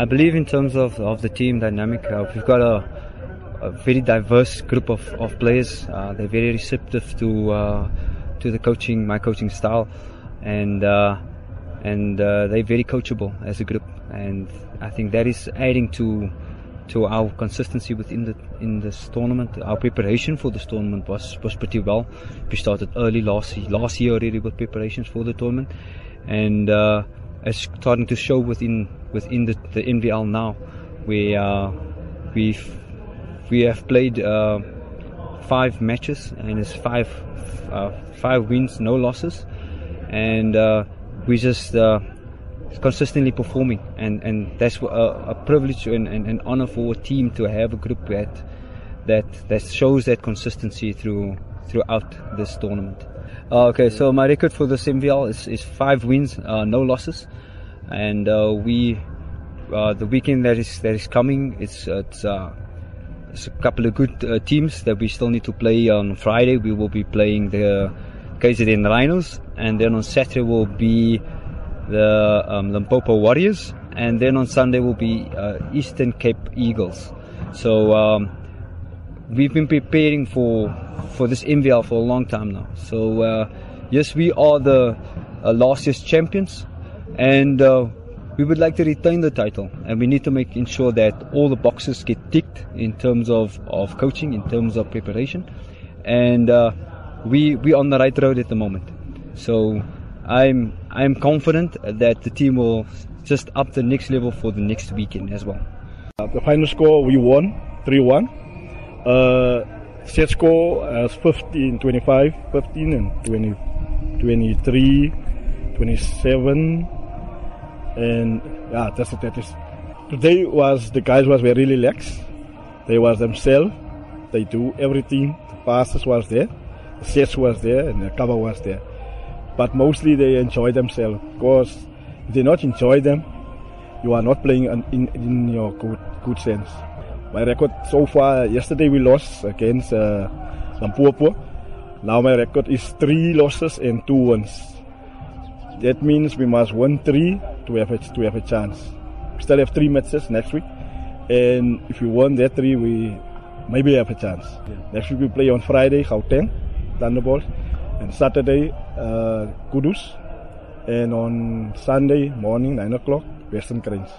I believe in terms of, of the team dynamic, uh, we've got a, a, very diverse group of, of players. Uh, they're very receptive to uh, to the coaching, my coaching style, and uh, and uh, they're very coachable as a group. And I think that is adding to to our consistency within the in this tournament. Our preparation for this tournament was was pretty well. We started early last last year already with preparations for the tournament, and uh, it's starting to show within within the, the NVL now. We uh, we've we have played uh, five matches and it's five uh, five wins, no losses, and uh, we just uh, consistently performing, and, and that's a, a privilege and an honor for a team to have a group that that that shows that consistency through throughout this tournament. Uh, okay, so my record for this MVL is, is five wins, uh, no losses, and uh, we uh, the weekend that is that is coming. It's it's, uh, it's a couple of good uh, teams that we still need to play on Friday. We will be playing the KZN Rhinos, and then on Saturday will be the um, Limpopo Warriors, and then on Sunday will be uh, Eastern Cape Eagles. So um, we've been preparing for for this MVL for a long time now. So uh, yes, we are the last year's champions, and uh, we would like to retain the title. And we need to make ensure that all the boxes get ticked in terms of, of coaching, in terms of preparation, and uh, we we on the right road at the moment. So I'm I'm confident that the team will just up the next level for the next weekend as well. Uh, the final score we won 3-1. Uh, set score as 15, 25, 15 and 20, 23, 27 and yeah that's it that is. Today was the guys was very relaxed. They was themselves. They do everything. The passes was there. The sets was there and the cover was there. But mostly they enjoy themselves. Because if they not enjoy them, you are not playing in, in your good, good sense. My record so far, yesterday we lost against uh. Now my record is three losses and two wins. That means we must win three to have a, to have a chance. We still have three matches next week, and if we win that three, we maybe have a chance. Yeah. Next week we play on Friday, Gauteng, Thunderbolt, and Saturday uh, Kudus, and on Sunday morning 9 o'clock Western Cranes.